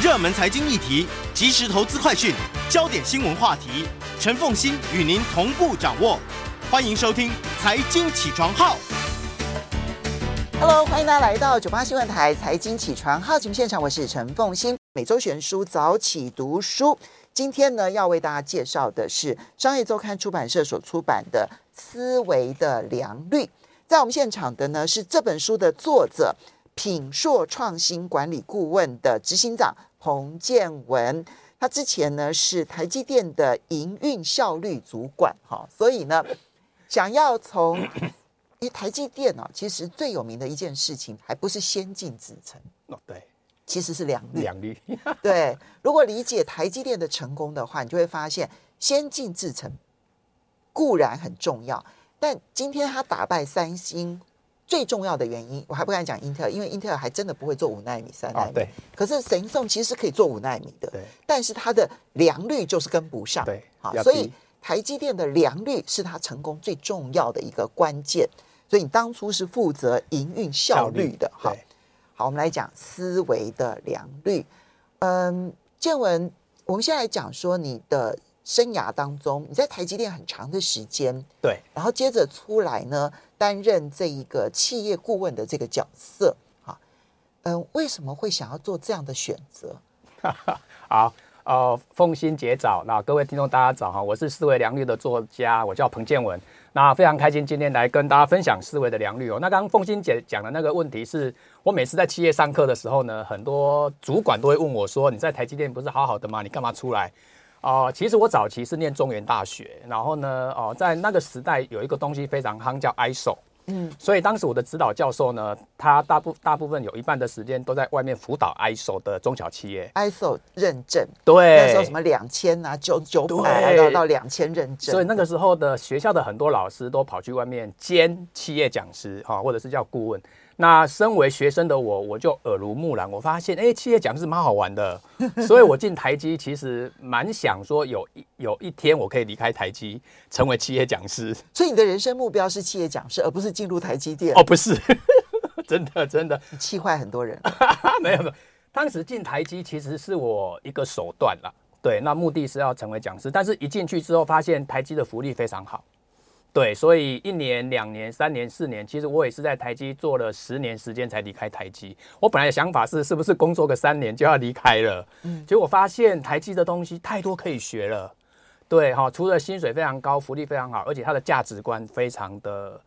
热门财经议题、即时投资快讯、焦点新闻话题，陈凤欣与您同步掌握。欢迎收听《财经起床号》。Hello，欢迎大家来到九八新闻台《财经起床号》节目现场，我是陈凤欣。每周选书早起读书，今天呢要为大家介绍的是商业周刊出版社所出版的《思维的良率》。在我们现场的呢是这本书的作者。品硕创新管理顾问的执行长彭建文，他之前呢是台积电的营运效率主管，哈，所以呢，想要从，台积电啊，其实最有名的一件事情，还不是先进制程，哦，对，其实是良率，良率，对。如果理解台积电的成功的话，你就会发现，先进制程固然很重要，但今天他打败三星。最重要的原因，我还不敢讲英特尔，因为英特尔还真的不会做五纳米、三纳米。对。可是神送其实是可以做五纳米的。对。但是它的良率就是跟不上。对。好，所以台积电的良率是它成功最重要的一个关键。所以你当初是负责营运效率的。好。好，我们来讲思维的良率。嗯，建文，我们现在来讲说你的生涯当中，你在台积电很长的时间。对。然后接着出来呢？担任这一个企业顾问的这个角色，哈，嗯，为什么会想要做这样的选择？好，呃，凤新姐早，那各位听众大家早哈，我是思维良率的作家，我叫彭建文，那非常开心今天来跟大家分享思维的良率哦。那刚刚凤新姐讲的那个问题是，我每次在企业上课的时候呢，很多主管都会问我说：“你在台积电不是好好的吗？你干嘛出来？”哦、呃，其实我早期是念中原大学，然后呢，哦、呃，在那个时代有一个东西非常夯，叫 ISO，嗯，所以当时我的指导教授呢，他大部大部分有一半的时间都在外面辅导 ISO 的中小企业，ISO 认证，对，那时候什么两千啊，九九百到到两千认证，所以那个时候的学校的很多老师都跑去外面兼企业讲师，哈，或者是叫顾问。那身为学生的我，我就耳濡目染，我发现，哎，企业讲师蛮好玩的，所以我进台积其实蛮想说，有一有一天我可以离开台积，成为企业讲师。所以你的人生目标是企业讲师，而不是进入台积电。哦，不是，真的真的，你气坏很多人。没有没有，当时进台积其实是我一个手段啦，对，那目的是要成为讲师，但是一进去之后，发现台积的福利非常好。对，所以一年、两年、三年、四年，其实我也是在台积做了十年时间才离开台积。我本来的想法是，是不是工作个三年就要离开了？嗯，结果发现台积的东西太多可以学了。对，哈，除了薪水非常高、福利非常好，而且它的价值观非常的，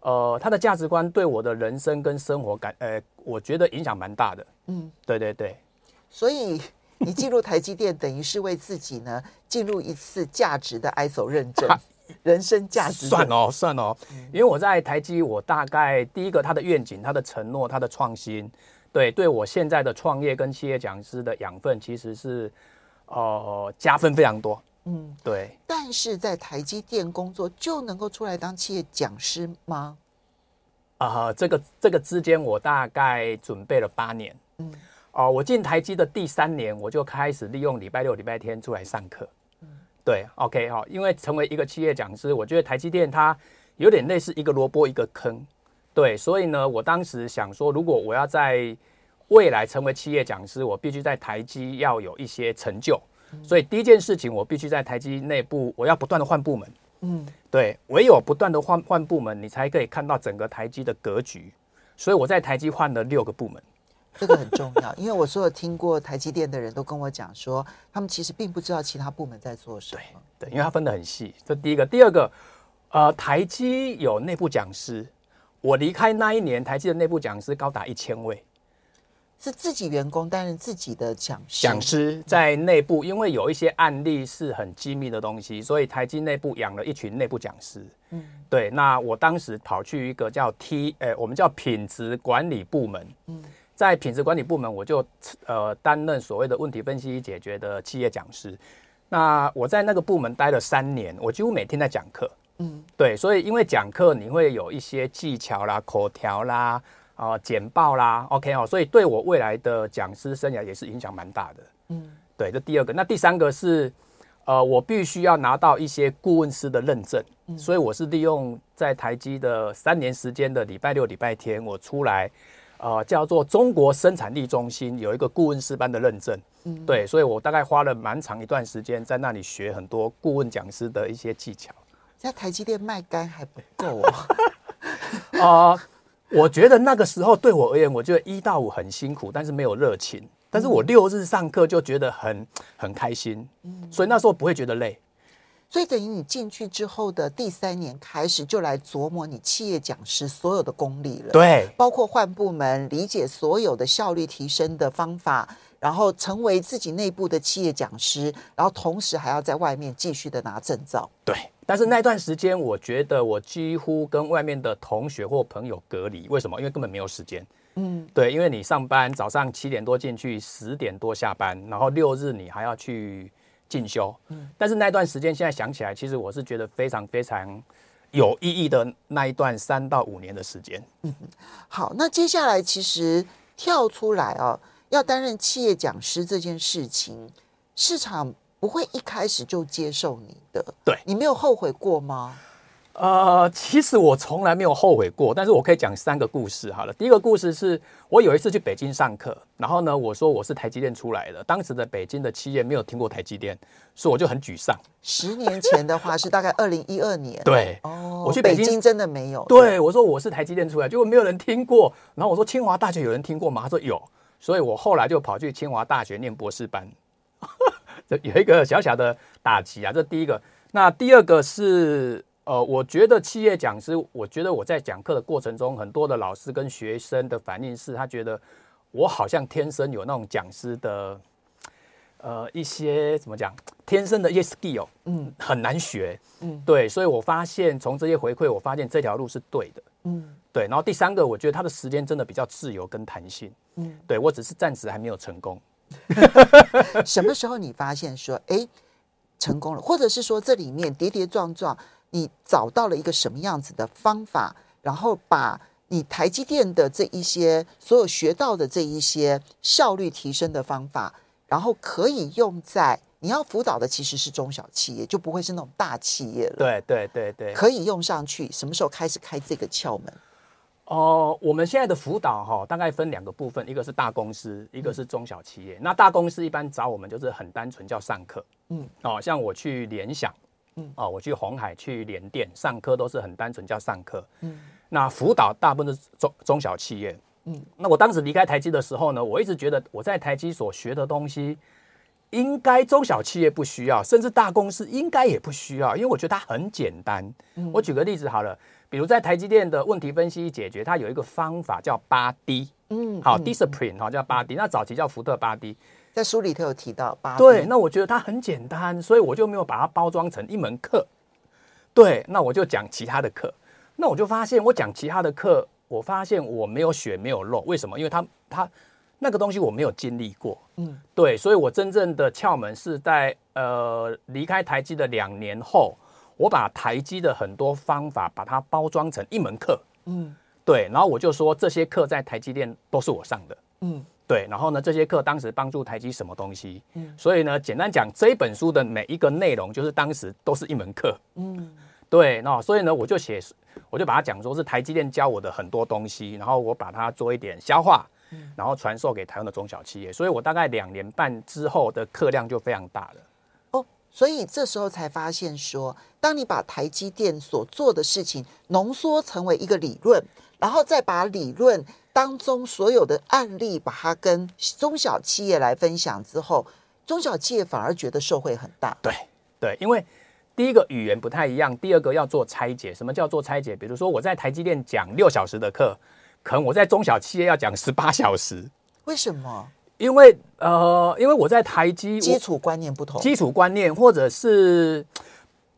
呃，它的价值观对我的人生跟生活感，呃，我觉得影响蛮大的。嗯，对对对。所以你进入台积电，等于是为自己呢进入一次价值的 ISO 认证。人生价值算哦，算哦，因为我在台积，我大概第一个他的愿景、他的承诺、他的创新，对，对我现在的创业跟企业讲师的养分，其实是呃加分非常多。嗯，对。但是在台积电工作就能够出来当企业讲师吗？啊、呃，这个这个之间我大概准备了八年。嗯，哦、呃，我进台积的第三年，我就开始利用礼拜六、礼拜天出来上课。对，OK 哈，因为成为一个企业讲师，我觉得台积电它有点类似一个萝卜一个坑，对，所以呢，我当时想说，如果我要在未来成为企业讲师，我必须在台积要有一些成就，所以第一件事情，我必须在台积内部，我要不断的换部门，嗯，对，唯有不断的换换部门，你才可以看到整个台积的格局，所以我在台积换了六个部门。这个很重要，因为我所有听过台积电的人都跟我讲说，他们其实并不知道其他部门在做什么。对，对，因为它分得很细。这第一个，第二个，呃，台积有内部讲师，我离开那一年，台积的内部讲师高达一千位，是自己员工担任自己的讲师。讲师在内部，因为有一些案例是很机密的东西，所以台积内部养了一群内部讲师。嗯，对。那我当时跑去一个叫 T，呃，我们叫品质管理部门。嗯。在品质管理部门，我就呃担任所谓的问题分析解决的企业讲师。那我在那个部门待了三年，我几乎每天在讲课。嗯，对，所以因为讲课你会有一些技巧啦、口条啦、啊、呃、简报啦，OK 哦，所以对我未来的讲师生涯也是影响蛮大的。嗯，对，这第二个。那第三个是呃，我必须要拿到一些顾问师的认证。所以我是利用在台积的三年时间的礼拜六、礼拜天，我出来。呃叫做中国生产力中心有一个顾问师班的认证。嗯，对，所以我大概花了蛮长一段时间在那里学很多顾问讲师的一些技巧。在台积电卖干还不够哦。啊、呃，我觉得那个时候对我而言，我觉得一到五很辛苦，但是没有热情。但是我六日上课就觉得很很开心，所以那时候不会觉得累。所以等于你进去之后的第三年开始，就来琢磨你企业讲师所有的功力了。对，包括换部门、理解所有的效率提升的方法，然后成为自己内部的企业讲师，然后同时还要在外面继续的拿证照。对。但是那段时间，我觉得我几乎跟外面的同学或朋友隔离。为什么？因为根本没有时间。嗯，对，因为你上班早上七点多进去，十点多下班，然后六日你还要去进修。嗯，但是那段时间现在想起来，其实我是觉得非常非常有意义的那一段三到五年的时间。嗯，好，那接下来其实跳出来啊，要担任企业讲师这件事情，市场。不会一开始就接受你的，对，你没有后悔过吗？呃，其实我从来没有后悔过，但是我可以讲三个故事好了。第一个故事是我有一次去北京上课，然后呢，我说我是台积电出来的，当时的北京的企业没有听过台积电，所以我就很沮丧。十年前的话是大概 二零一二年，对，哦，我去北京，真的没有。对，我说我是台积电出来，结果没有人听过。然后我说清华大学有人听过吗？他说有，所以我后来就跑去清华大学念博士班。有一个小小的打击啊，这第一个。那第二个是，呃，我觉得企业讲师，我觉得我在讲课的过程中，很多的老师跟学生的反应是，他觉得我好像天生有那种讲师的，呃，一些怎么讲，天生的一些 skill，嗯，很难学，嗯，对。所以我发现从这些回馈，我发现这条路是对的，嗯，对。然后第三个，我觉得他的时间真的比较自由跟弹性，嗯，对，我只是暂时还没有成功。什么时候你发现说，哎，成功了，或者是说这里面跌跌撞撞，你找到了一个什么样子的方法，然后把你台积电的这一些所有学到的这一些效率提升的方法，然后可以用在你要辅导的其实是中小企业，就不会是那种大企业了。对对对对，可以用上去。什么时候开始开这个窍门？哦、呃，我们现在的辅导哈，大概分两个部分，一个是大公司，一个是中小企业。嗯、那大公司一般找我们就是很单纯叫上课，嗯，哦，像我去联想，嗯，哦，我去红海、去联电上课都是很单纯叫上课，嗯。那辅导大部分是中中小企业，嗯。那我当时离开台积的时候呢，我一直觉得我在台积所学的东西，应该中小企业不需要，甚至大公司应该也不需要，因为我觉得它很简单。嗯、我举个例子好了。比如在台积电的问题分析解决，它有一个方法叫八 D，嗯，好，discipline 哈叫八 D，那早期叫福特八 D，在书里头有提到八。对，那我觉得它很简单，所以我就没有把它包装成一门课。对，那我就讲其他的课。那我就发现，我讲其他的课，我发现我没有血没有肉，为什么？因为它它那个东西我没有经历过，嗯，对，所以我真正的窍门是在呃离开台积的两年后。我把台积的很多方法把它包装成一门课，嗯，对，然后我就说这些课在台积电都是我上的，嗯，对，然后呢，这些课当时帮助台积什么东西，嗯，所以呢，简单讲，这一本书的每一个内容就是当时都是一门课，嗯，对，那所以呢，我就写，我就把它讲说是台积电教我的很多东西，然后我把它做一点消化，嗯，然后传授给台湾的中小企业，所以我大概两年半之后的课量就非常大了。哦所以这时候才发现说，当你把台积电所做的事情浓缩成为一个理论，然后再把理论当中所有的案例，把它跟中小企业来分享之后，中小企业反而觉得受惠很大。对对，因为第一个语言不太一样，第二个要做拆解。什么叫做拆解？比如说我在台积电讲六小时的课，可能我在中小企业要讲十八小时。为什么？因为呃，因为我在台积，基础观念不同，基础观念，或者是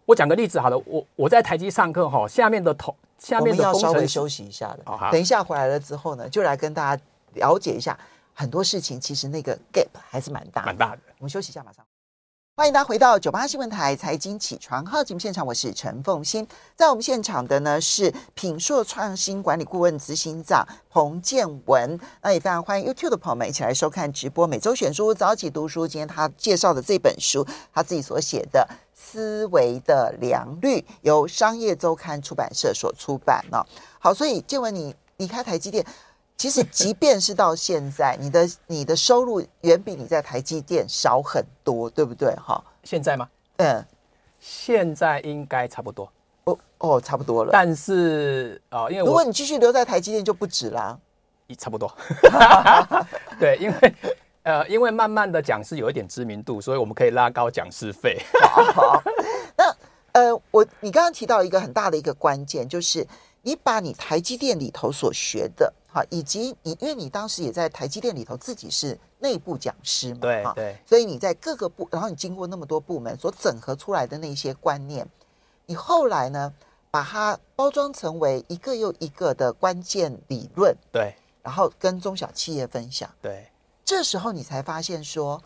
我讲个例子好了，我我在台积上课哈，下面的同下面我们要稍微休息一下的，哦、等一下回来了之后呢，就来跟大家了解一下很多事情，其实那个 gap 还是蛮大蛮大的。我们休息一下，马上。欢迎大家回到九八新闻台财经起床号节目现场，我是陈凤欣。在我们现场的呢是品硕创新管理顾问执行长彭建文。那也非常欢迎 YouTube 的朋友们一起来收看直播。每周选书早起读书，今天他介绍的这本书，他自己所写的《思维的良率》，由商业周刊出版社所出版呢。好，所以建文，你离开台积电，其实即便是到现在，你的你的收入远比你在台积电少很多，对不对？哈，现在吗？嗯，现在应该差不多。哦哦，差不多了。但是啊、呃，因为如果你继续留在台积电，就不止啦。差不多。对，因为呃，因为慢慢的讲师有一点知名度，所以我们可以拉高讲师费。好，好，那呃，我你刚刚提到一个很大的一个关键，就是。你把你台积电里头所学的，哈，以及你，因为你当时也在台积电里头自己是内部讲师嘛，对对，所以你在各个部，然后你经过那么多部门所整合出来的那些观念，你后来呢，把它包装成为一个又一个的关键理论，对，然后跟中小企业分享，对，这时候你才发现说，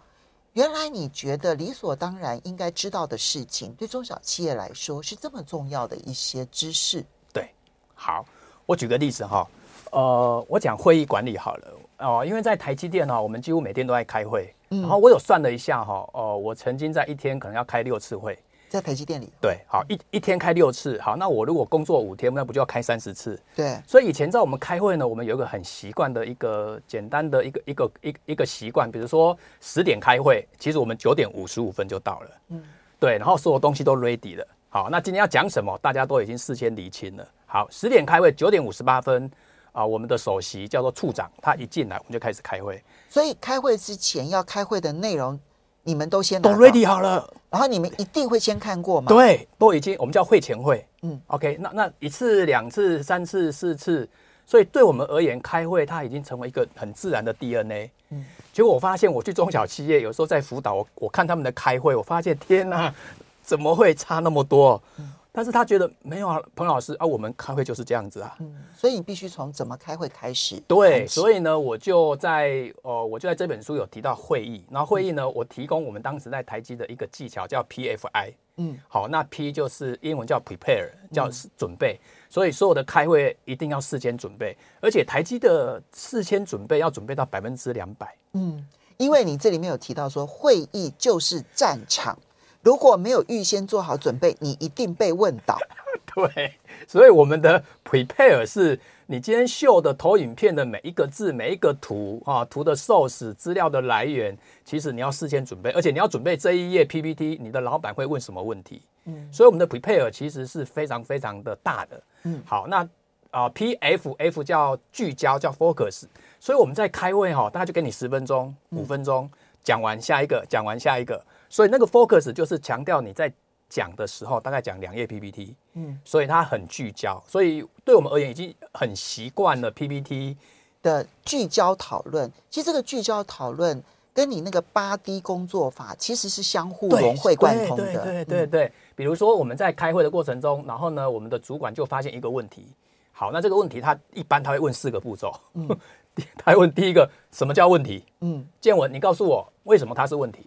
原来你觉得理所当然应该知道的事情，对中小企业来说是这么重要的一些知识。对好，我举个例子哈，呃，我讲会议管理好了哦、呃，因为在台积电呢，我们几乎每天都在开会，嗯、然后我有算了一下哈，哦、呃，我曾经在一天可能要开六次会，在台积电里，对，好一一天开六次，好，那我如果工作五天，那不就要开三十次？对，所以以前在我们开会呢，我们有一个很习惯的一个简单的一个一个一个一个习惯，比如说十点开会，其实我们九点五十五分就到了，嗯，对，然后所有东西都 ready 了，好，那今天要讲什么，大家都已经事先厘清了。好，十点开会，九点五十八分，啊，我们的首席叫做处长，他一进来，我们就开始开会。所以开会之前要开会的内容，你们都先都 ready 好了，然后你们一定会先看过吗？对，都已经，我们叫会前会。嗯，OK，那那一次、两次、三次、四次，所以对我们而言，开会它已经成为一个很自然的 DNA。嗯，结果我发现，我去中小企业，有时候在辅导，我我看他们的开会，我发现天哪，怎么会差那么多？嗯但是他觉得没有啊，彭老师啊，我们开会就是这样子啊。嗯，所以你必须从怎么开会开始。对，所以呢，我就在呃，我就在这本书有提到会议，然后会议呢，我提供我们当时在台积的一个技巧叫 PFI。嗯，好，那 P 就是英文叫 prepare，叫准备，所以所有的开会一定要事先准备，而且台积的事先准备要准备到百分之两百。嗯，因为你这里面有提到说，会议就是战场。如果没有预先做好准备，你一定被问倒。对，所以我们的 prepare 是你今天秀的投影片的每一个字、每一个图啊，图的 source 资料的来源，其实你要事先准备，而且你要准备这一页 PPT，你的老板会问什么问题？嗯，所以我们的 prepare 其实是非常非常的大的。嗯，好，那啊 PFF 叫聚焦，叫 focus，所以我们在开会哈，大概就给你十分钟、五分钟，讲完下一个，讲完下一个。所以那个 focus 就是强调你在讲的时候，大概讲两页 PPT，嗯，所以它很聚焦，所以对我们而言已经很习惯了 PPT 的聚焦讨论。其实这个聚焦讨论跟你那个八 D 工作法其实是相互融会贯通的。对对对对对，嗯，比如说我们在开会的过程中，然后呢，我们的主管就发现一个问题。好，那这个问题他一般他会问四个步骤。嗯，他会问第一个，什么叫问题？嗯，建文，你告诉我为什么它是问题？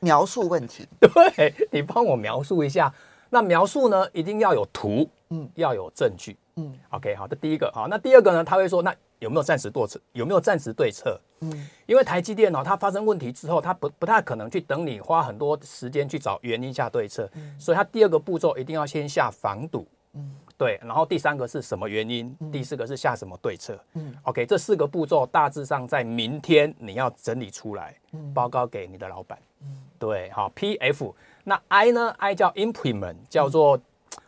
描述问题，对，你帮我描述一下。那描述呢，一定要有图，嗯，要有证据，嗯。OK，好，这第一个，好，那第二个呢，他会说，那有没有暂时对策？有没有暂时对策？嗯，因为台积电哦，它发生问题之后，它不不太可能去等你花很多时间去找原因下对策，嗯，所以它第二个步骤一定要先下防堵，嗯，对，然后第三个是什么原因？嗯，第四个是下什么对策？嗯，OK，这四个步骤大致上在明天你要整理出来，嗯，报告给你的老板。对，好，P F，那 I 呢？I 叫 implement，叫做、嗯、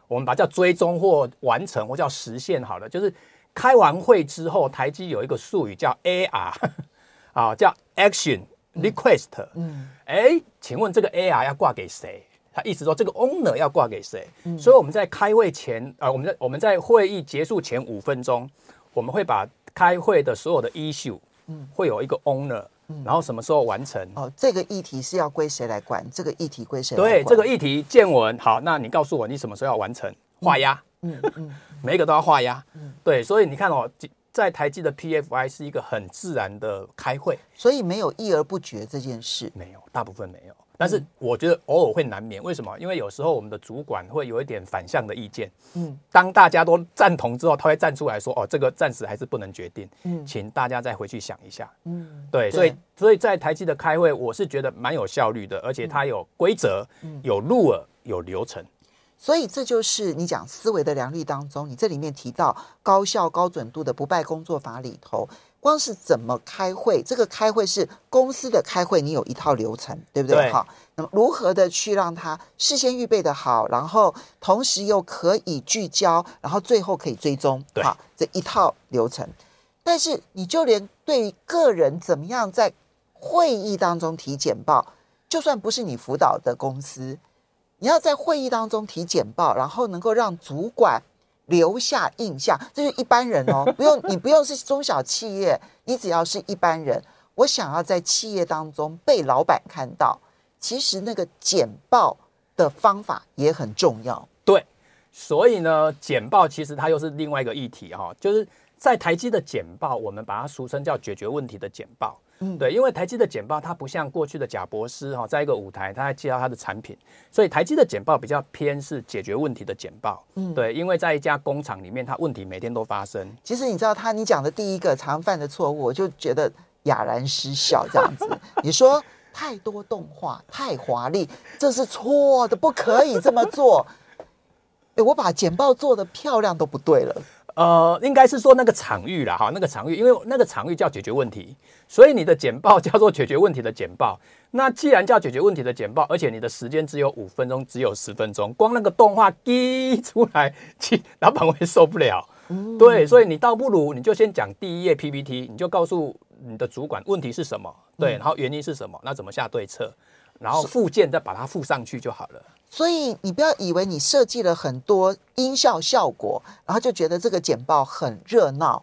我们把它叫追踪或完成或叫实现好了。就是开完会之后，台积有一个术语叫 A R，啊，叫 Action Request。嗯，哎，请问这个 A R 要挂给谁？他意思说这个 owner 要挂给谁？嗯、所以我们在开会前，啊、呃，我们在我们在会议结束前五分钟，我们会把开会的所有的 issue，嗯，会有一个 owner。然后什么时候完成？哦，这个议题是要归谁来管？这个议题归谁来管？对，这个议题见闻好，那你告诉我你什么时候要完成？画押，嗯嗯，嗯 每一个都要画押，嗯，对，所以你看哦，在台积的 PFI 是一个很自然的开会，所以没有议而不决这件事，没有，大部分没有。但是我觉得偶尔会难免，为什么？因为有时候我们的主管会有一点反向的意见。嗯，当大家都赞同之后，他会站出来说：“哦，这个暂时还是不能决定。”嗯，请大家再回去想一下。嗯，对，所以所以在台积的开会，我是觉得蛮有效率的，而且它有规则、有路耳、有流程。所以这就是你讲思维的良率当中，你这里面提到高效高准度的不败工作法里头，光是怎么开会，这个开会是公司的开会，你有一套流程，对不对？对。好，那么如何的去让他事先预备的好，然后同时又可以聚焦，然后最后可以追踪，对。好，这一套流程。但是你就连对于个人怎么样在会议当中提简报，就算不是你辅导的公司。你要在会议当中提简报，然后能够让主管留下印象，这是一般人哦，不用你不用是中小企业，你只要是一般人，我想要在企业当中被老板看到，其实那个简报的方法也很重要。对，所以呢，简报其实它又是另外一个议题哈，就是在台积的简报，我们把它俗称叫解决问题的简报。嗯，对，因为台积的简报它不像过去的贾博士哈，在一个舞台，他在介绍他的产品，所以台积的简报比较偏是解决问题的简报。嗯，对，因为在一家工厂里面，它问题每天都发生。其实你知道他你讲的第一个常犯的错误，我就觉得哑然失笑这样子。你说太多动画太华丽，这是错的，不可以这么做。哎，我把简报做的漂亮都不对了。呃，应该是说那个场域啦，哈，那个场域，因为那个场域叫解决问题，所以你的简报叫做解决问题的简报。那既然叫解决问题的简报，而且你的时间只有五分钟，只有十分钟，光那个动画滴出来，其老板会受不了。嗯。对，所以你倒不如你就先讲第一页 PPT，你就告诉你的主管问题是什么，对，然后原因是什么，那怎么下对策，然后附件再把它附上去就好了。所以你不要以为你设计了很多音效效果，然后就觉得这个简报很热闹，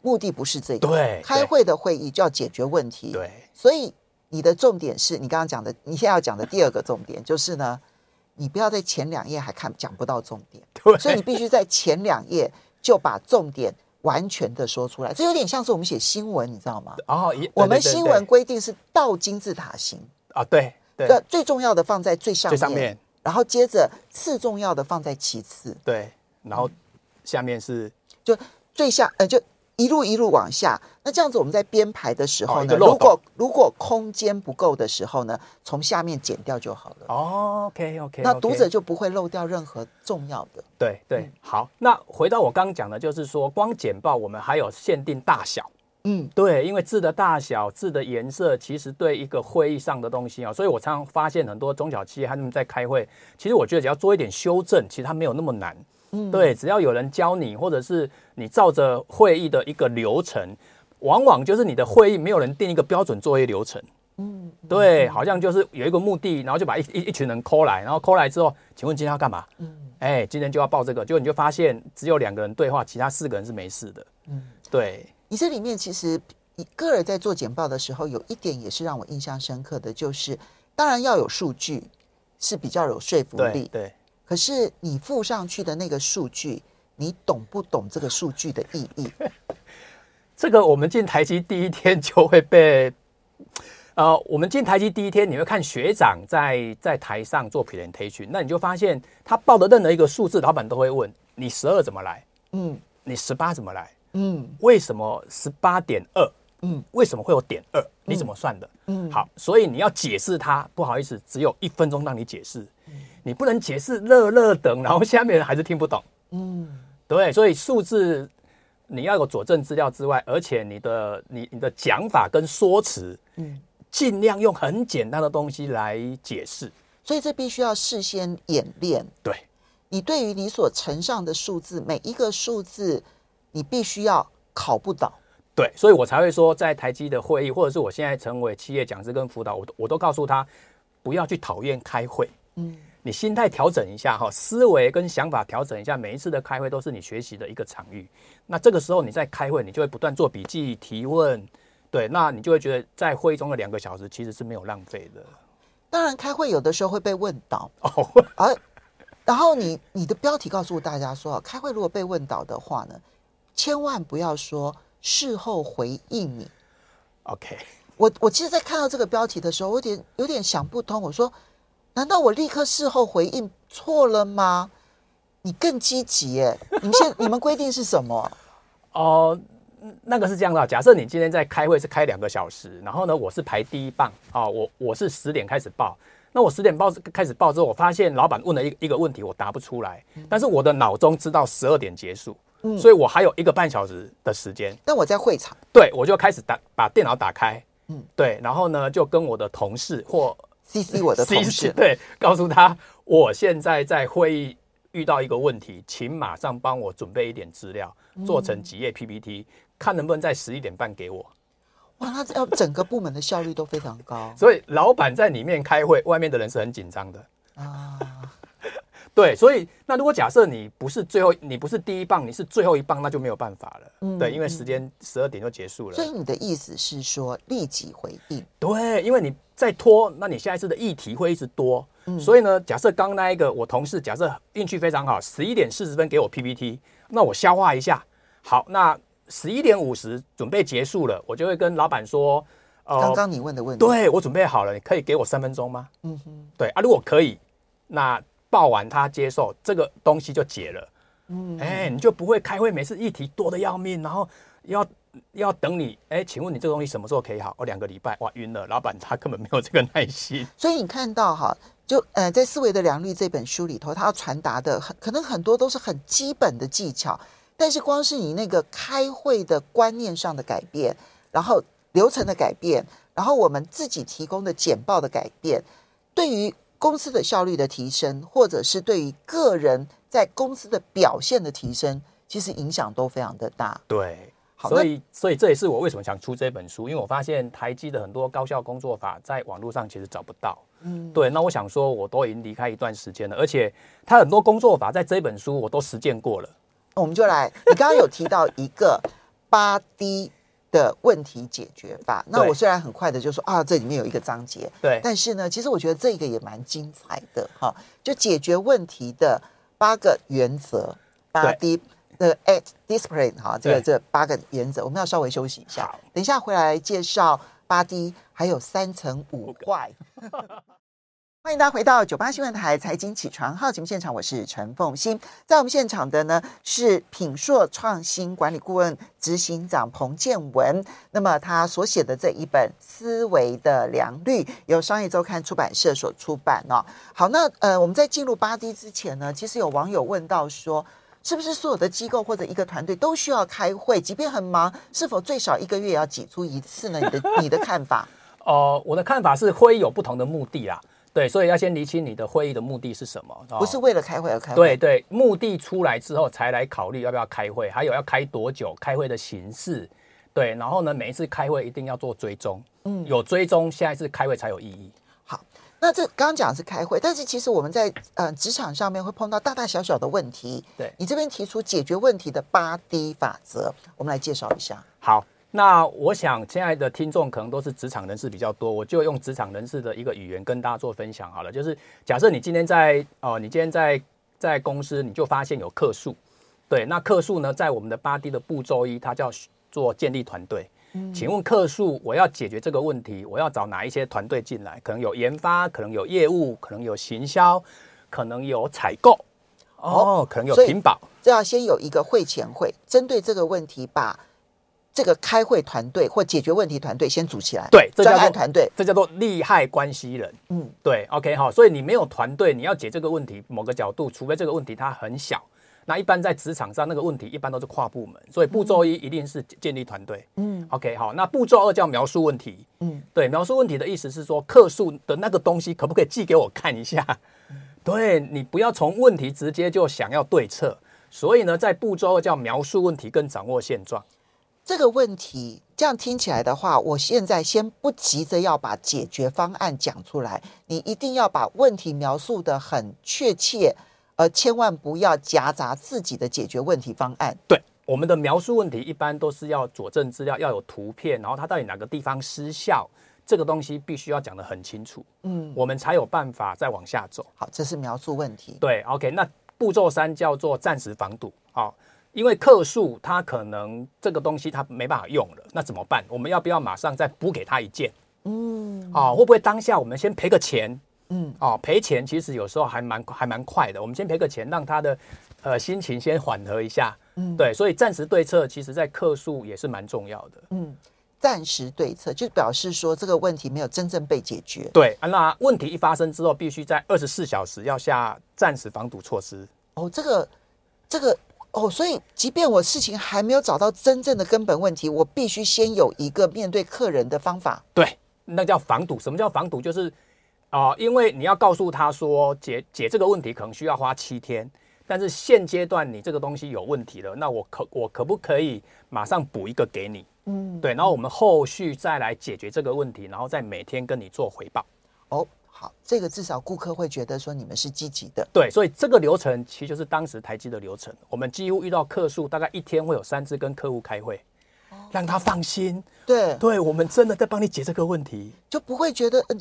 目的不是这个。对，开会的会议就要解决问题。对，所以你的重点是你刚刚讲的，你现在要讲的第二个重点就是呢，你不要在前两页还看讲不到重点。对，所以你必须在前两页就把重点完全的说出来。这有点像是我们写新闻，你知道吗？哦，我们新闻规定是倒金字塔型啊，对对，最重要的放在最上面。最上面。然后接着次重要的放在其次，对，然后下面是就最下呃就一路一路往下。那这样子我们在编排的时候呢，如果如果空间不够的时候呢，从下面剪掉就好了。哦，OK OK，那读者就不会漏掉任何重要的。对对，好。那回到我刚刚讲的，就是说光剪报我们还有限定大小。嗯，对，因为字的大小、字的颜色，其实对一个会议上的东西啊，所以我常常发现很多中小企业他们在开会，其实我觉得只要做一点修正，其实它没有那么难。嗯，对，只要有人教你，或者是你照着会议的一个流程，往往就是你的会议没有人定一个标准作业流程。嗯，对，好像就是有一个目的，然后就把一一一群人 call 来，然后 call 来之后，请问今天要干嘛？嗯，哎，今天就要报这个，结果你就发现只有两个人对话，其他四个人是没事的。嗯，对。你这里面其实，你个人在做简报的时候，有一点也是让我印象深刻的，就是当然要有数据是比较有说服力。对。对。可是你附上去的那个数据，你懂不懂这个数据的意义？这个我们进台积第一天就会被，呃，我们进台积第一天，你会看学长在在台上做 presentation，那你就发现他报的任何一个数字，老板都会问你十二怎么来？嗯，你十八怎么来？嗯，为什么十八点二？嗯，为什么会有点二？你怎么算的？嗯，好，所以你要解释它，不好意思，只有一分钟让你解释。嗯，你不能解释乐乐等，然后下面人还是听不懂。嗯，对，所以数字你要有佐证资料之外，而且你的你你的讲法跟说辞，嗯，尽量用很简单的东西来解释。所以这必须要事先演练。对，你对于你所呈上的数字，每一个数字。你必须要考不倒，对，所以我才会说，在台积的会议，或者是我现在成为企业讲师跟辅导，我都我都告诉他，不要去讨厌开会，嗯，你心态调整一下哈，思维跟想法调整一下，每一次的开会都是你学习的一个场域。那这个时候你在开会，你就会不断做笔记、提问，对，那你就会觉得在会议中的两个小时其实是没有浪费的。当然，开会有的时候会被问倒哦，而然后你你的标题告诉大家说，开会如果被问倒的话呢？千万不要说事后回应你。OK，我我其实，在看到这个标题的时候，我有点有点想不通。我说，难道我立刻事后回应错了吗？你更积极耶！你们现 你们规定是什么？哦、呃，那个是这样的。假设你今天在开会是开两个小时，然后呢，我是排第一棒啊，我我是十点开始报。那我十点报开始报之后，我发现老板问了一一个问题，我答不出来，但是我的脑中知道十二点结束，嗯，所以我还有一个半小时的时间。但我在会场，对，我就开始打把电脑打开，嗯，对，然后呢就跟我的同事或 CC 我的同事，对，告诉他我现在在会议遇到一个问题，请马上帮我准备一点资料，做成几页 PPT，看能不能在十一点半给我。哇，那要整个部门的效率都非常高，所以老板在里面开会，外面的人是很紧张的。啊。对，所以那如果假设你不是最后，你不是第一棒，你是最后一棒，那就没有办法了。嗯，对，因为时间十二点就结束了。所以你的意思是说立即回应？对，因为你再拖，那你下一次的议题会一直多。嗯，所以呢，假设刚那一个我同事假设运气非常好，十一点四十分给我 PPT，那我消化一下，好，那。十一点五十准备结束了，我就会跟老板说：“呃，刚刚你问的问题，对，我准备好了，你可以给我三分钟吗？”嗯哼，对啊，如果可以，那报完他接受这个东西就解了。嗯，哎，你就不会开会，每次议题多的要命，然后要要等你。哎，请问你这个东西什么时候可以好？哦，两个礼拜，哇，晕了。老板他根本没有这个耐心。所以你看到哈，就呃，在《思维的良率》这本书里头，他要传达的很可能很多都是很基本的技巧。但是光是你那个开会的观念上的改变，然后流程的改变，然后我们自己提供的简报的改变，对于公司的效率的提升，或者是对于个人在公司的表现的提升，其实影响都非常的大。对，好，所以所以这也是我为什么想出这本书，因为我发现台积的很多高效工作法在网络上其实找不到。嗯，对，那我想说，我都已经离开一段时间了，而且他很多工作法在这本书我都实践过了。我们就来，你刚刚有提到一个八 D 的问题解决法。那我虽然很快的就说啊，这里面有一个章节，对，但是呢，其实我觉得这个也蛮精彩的哈。就解决问题的八个原则，八 D 的 ACT Discipline 哈，这个这八个原则，我们要稍微休息一下，等一下回来介绍八 D，还有三层五坏。欢迎大家回到九八新闻台财经起床号节目现场，我是陈凤欣。在我们现场的呢是品硕创新管理顾问执行长彭建文。那么他所写的这一本《思维的良率》由商业周刊出版社所出版哦。好，那呃我们在进入八 D 之前呢，其实有网友问到说，是不是所有的机构或者一个团队都需要开会？即便很忙，是否最少一个月要挤出一次呢？你的你的看法？哦、我的看法是会有不同的目的啦。对，所以要先厘清你的会议的目的是什么，不是为了开会而开会。对对，目的出来之后才来考虑要不要开会，还有要开多久，开会的形式。对，然后呢，每一次开会一定要做追踪，嗯，有追踪，下一次开会才有意义。好，那这刚刚讲的是开会，但是其实我们在呃职场上面会碰到大大小小的问题。对，你这边提出解决问题的八 D 法则，我们来介绍一下。好。那我想，亲爱的听众可能都是职场人士比较多，我就用职场人士的一个语言跟大家做分享好了。就是假设你今天在哦，你今天在在公司，你就发现有客诉，对，那客诉呢，在我们的八 D 的步骤一，它叫做建立团队。嗯，请问客诉，我要解决这个问题，我要找哪一些团队进来？可能有研发，可能有业务，可能有行销，可能有采购，哦，可能有屏保。这要先有一个会前会，针对这个问题把。这个开会团队或解决问题团队先组起来，对，这叫做团队，这叫做利害关系人。嗯，对，OK 好，所以你没有团队，你要解这个问题，某个角度，除非这个问题它很小，那一般在职场上那个问题一般都是跨部门，所以步骤一一定是建立团队。嗯，OK 好，那步骤二叫描述问题。嗯，对，描述问题的意思是说，客诉的那个东西可不可以寄给我看一下？对，你不要从问题直接就想要对策，所以呢，在步骤二叫描述问题跟掌握现状。这个问题这样听起来的话，我现在先不急着要把解决方案讲出来，你一定要把问题描述的很确切，而千万不要夹杂自己的解决问题方案。对，我们的描述问题一般都是要佐证资料，要有图片，然后它到底哪个地方失效，这个东西必须要讲得很清楚，嗯，我们才有办法再往下走。好，这是描述问题。对，OK，那步骤三叫做暂时防堵，好。因为客诉他可能这个东西他没办法用了，那怎么办？我们要不要马上再补给他一件？嗯，啊，会不会当下我们先赔个钱？嗯，哦，赔钱其实有时候还蛮还蛮快的。我们先赔个钱，让他的呃心情先缓和一下。嗯，对，所以暂时对策其实在客诉也是蛮重要的。嗯，暂时对策，就表示说这个问题没有真正被解决。对，那问题一发生之后，必须在二十四小时要下暂时防堵措施。哦，这个，这个，哦，所以即便我事情还没有找到真正的根本问题，我必须先有一个面对客人的方法。对，那叫防堵。什么叫防堵？就是啊、呃，因为你要告诉他说解解这个问题可能需要花七天，但是现阶段你这个东西有问题了，那我可我可不可以马上补一个给你？嗯，对，然后我们后续再来解决这个问题，然后再每天跟你做回报。哦，好，这个至少顾客会觉得说你们是积极的。对，所以这个流程其实就是当时台积的流程。我们几乎遇到客诉，大概一天会有三次跟客户开会，哦、让他放心。对，对我们真的在帮你解这个问题，就不会觉得，呃，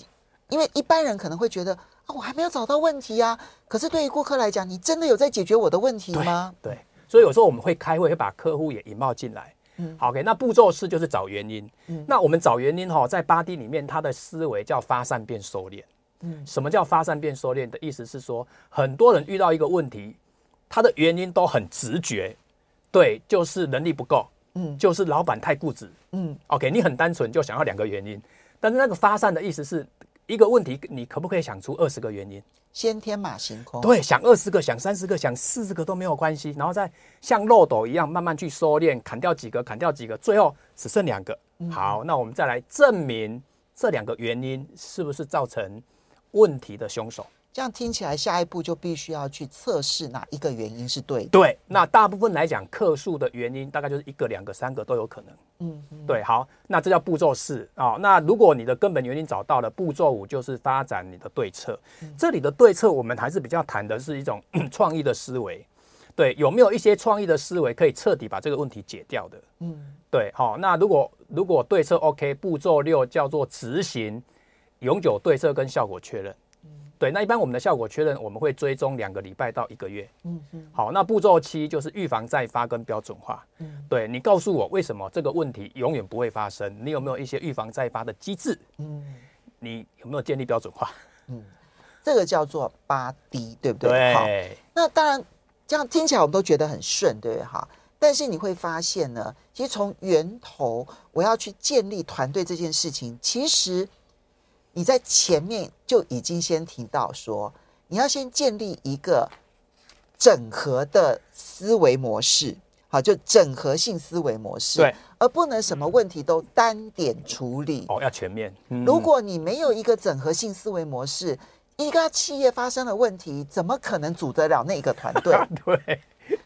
因为一般人可能会觉得啊，我还没有找到问题啊。可是对于顾客来讲，你真的有在解决我的问题吗？对，对，所以有时候我们会开会，会把客户也引爆进来。嗯，好，OK，那步骤四就是找原因。嗯，那我们找原因哈，在八 D 里面，它的思维叫发散变收敛。嗯，什么叫发散变收敛的意思是说，很多人遇到一个问题，他的原因都很直觉，对，就是能力不够，嗯，就是老板太固执，嗯，OK，你很单纯就想要两个原因，但是那个发散的意思是一个问题，你可不可以想出二十个原因？先天马行空，对，想二十个，想三十个，想四十个都没有关系，然后再像漏斗一样慢慢去收敛，砍掉几个，砍掉几个，最后只剩两个。好，那我们再来证明这两个原因是不是造成问题的凶手。这样听起来，下一步就必须要去测试哪一个原因是对的。对，那大部分来讲，客诉的原因大概就是一个、两个、三个都有可能。嗯，对，好，那这叫步骤四啊。那如果你的根本原因找到了，步骤五就是发展你的对策。这里的对策，我们还是比较谈的是一种 创意的思维。对，有没有一些创意的思维可以彻底把这个问题解掉的？嗯，对，好，那如果如果对策 OK，步骤六叫做执行永久对策跟效果确认。对，那一般我们的效果确认，我们会追踪两个礼拜到一个月。嗯嗯。好，那步骤七就是预防再发跟标准化。嗯。对，你告诉我为什么这个问题永远不会发生？你有没有一些预防再发的机制？嗯。你有没有建立标准化？嗯，这个叫做八 D，对不对？对。好，那当然这样听起来我们都觉得很顺，对哈。但是你会发现呢，其实从源头我要去建立团队这件事情，其实。你在前面就已经先提到说，你要先建立一个整合的思维模式，好，就整合性思维模式，对，而不能什么问题都单点处理。哦，要全面。嗯、如果你没有一个整合性思维模式，一个企业发生了问题，怎么可能组得了那个团队？对，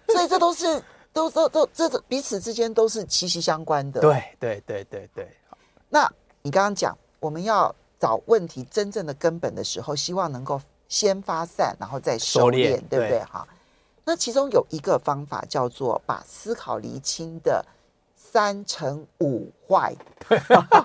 所以这都是都都都这彼此之间都是息息相关的。对对对对对。那你刚刚讲我们要。找问题真正的根本的时候，希望能够先发散，然后再收敛，对不对？哈。那其中有一个方法叫做把思考厘清的三成五坏。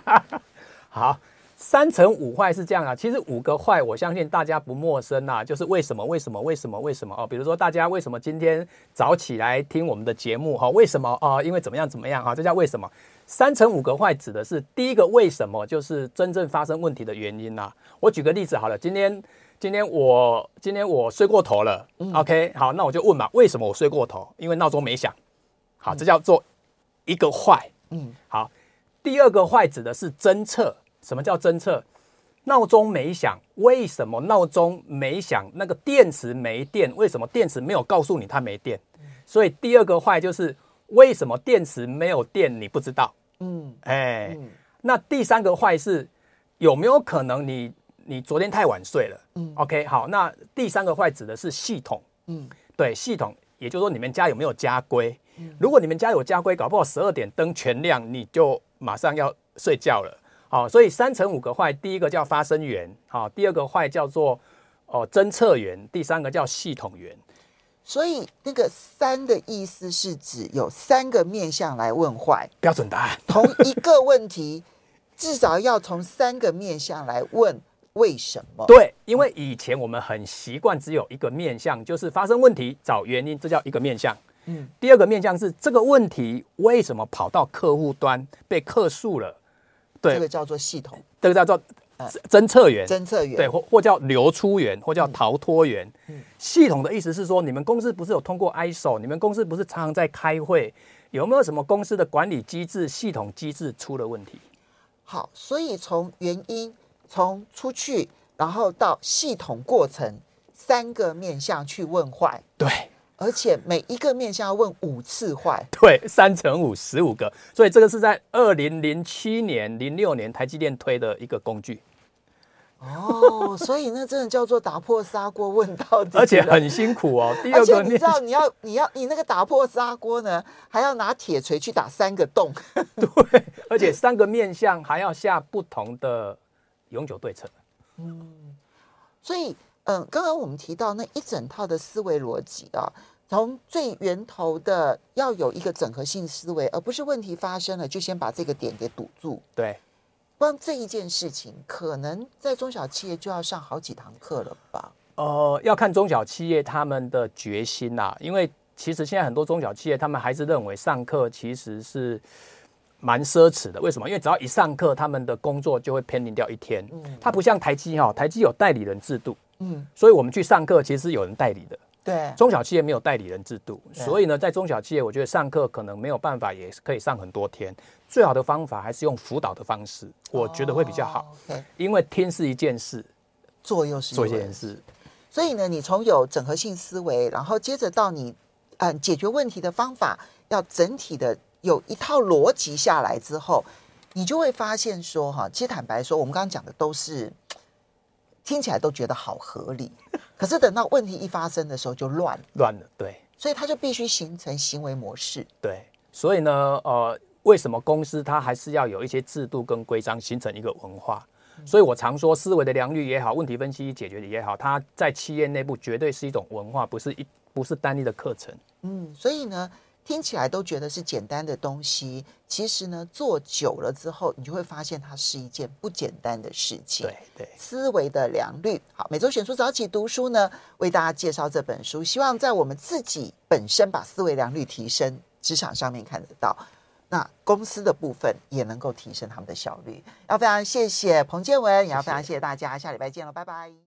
好，三成五坏是这样啊。其实五个坏，我相信大家不陌生啊。就是为什么？为什么？为什么？为什么？哦，比如说大家为什么今天早起来听我们的节目？哈，为什么？哦，因为怎么样？怎么样？哈，这叫为什么？三乘五个坏指的是第一个为什么，就是真正发生问题的原因呐、啊。我举个例子好了，今天今天我今天我睡过头了、嗯、，OK，好，那我就问嘛，为什么我睡过头？因为闹钟没响。好，这叫做一个坏。嗯，好，第二个坏指的是侦测。什么叫侦测？闹钟没响，为什么闹钟没响？那个电池没电，为什么电池没有告诉你它没电？所以第二个坏就是。为什么电池没有电？你不知道。嗯，哎，嗯、那第三个坏是有没有可能你你昨天太晚睡了？嗯，OK，好，那第三个坏指的是系统。嗯，对，系统，也就是说你们家有没有家规？嗯、如果你们家有家规，搞不好十二点灯全亮，你就马上要睡觉了。好，所以三乘五个坏，第一个叫发生源，好，第二个坏叫做哦侦测源，第三个叫系统源。所以那个三的意思是指有三个面向来问坏，标准答案。同一个问题，至少要从三个面向来问为什么？对，因为以前我们很习惯只有一个面向，就是发生问题找原因，这叫一个面向。嗯，第二个面向是这个问题为什么跑到客户端被客诉了？对，这个叫做系统，这个叫做。侦测员，侦测员，对，或或叫流出源，或叫逃脱源。嗯嗯、系统的意思是说，你们公司不是有通过 ISO？你们公司不是常常在开会？有没有什么公司的管理机制、系统机制出了问题？好，所以从原因，从出去，然后到系统过程，三个面向去问坏。对，而且每一个面向要问五次坏。对，三乘五，十五个。所以这个是在二零零七年、零六年台积电推的一个工具。哦，所以那真的叫做打破砂锅问到底，而且很辛苦哦。第二个，你知道，你要你要你那个打破砂锅呢，还要拿铁锤去打三个洞。对，而且三个面向还要下不同的永久对策。嗯，所以嗯，刚刚我们提到那一整套的思维逻辑啊，从最源头的要有一个整合性思维，而不是问题发生了就先把这个点给堵住。对。光这一件事情，可能在中小企业就要上好几堂课了吧？呃，要看中小企业他们的决心呐、啊，因为其实现在很多中小企业，他们还是认为上课其实是蛮奢侈的。为什么？因为只要一上课，他们的工作就会偏离掉一天。嗯，它不像台积哈，台积有代理人制度。嗯，所以我们去上课，其实是有人代理的。对，中小企业没有代理人制度，所以呢，在中小企业，我觉得上课可能没有办法，也可以上很多天。最好的方法还是用辅导的方式，我觉得会比较好。哦 okay、因为听是一件事，做又是做一件事。所以呢，你从有整合性思维，然后接着到你嗯、呃、解决问题的方法，要整体的有一套逻辑下来之后，你就会发现说哈，其实坦白说，我们刚刚讲的都是。听起来都觉得好合理，可是等到问题一发生的时候就乱了，乱了。对，所以它就必须形成行为模式。对，所以呢，呃，为什么公司它还是要有一些制度跟规章，形成一个文化？所以我常说，思维的良率也好，问题分析解决的也好，它在企业内部绝对是一种文化，不是一不是单一的课程。嗯，所以呢。听起来都觉得是简单的东西，其实呢，做久了之后，你就会发现它是一件不简单的事情。对对，思维的良率。好，每周选书早起读书呢，为大家介绍这本书，希望在我们自己本身把思维良率提升，职场上面看得到，那公司的部分也能够提升他们的效率。要非常谢谢彭建文，也要非常谢谢大家，下礼拜见了，拜拜。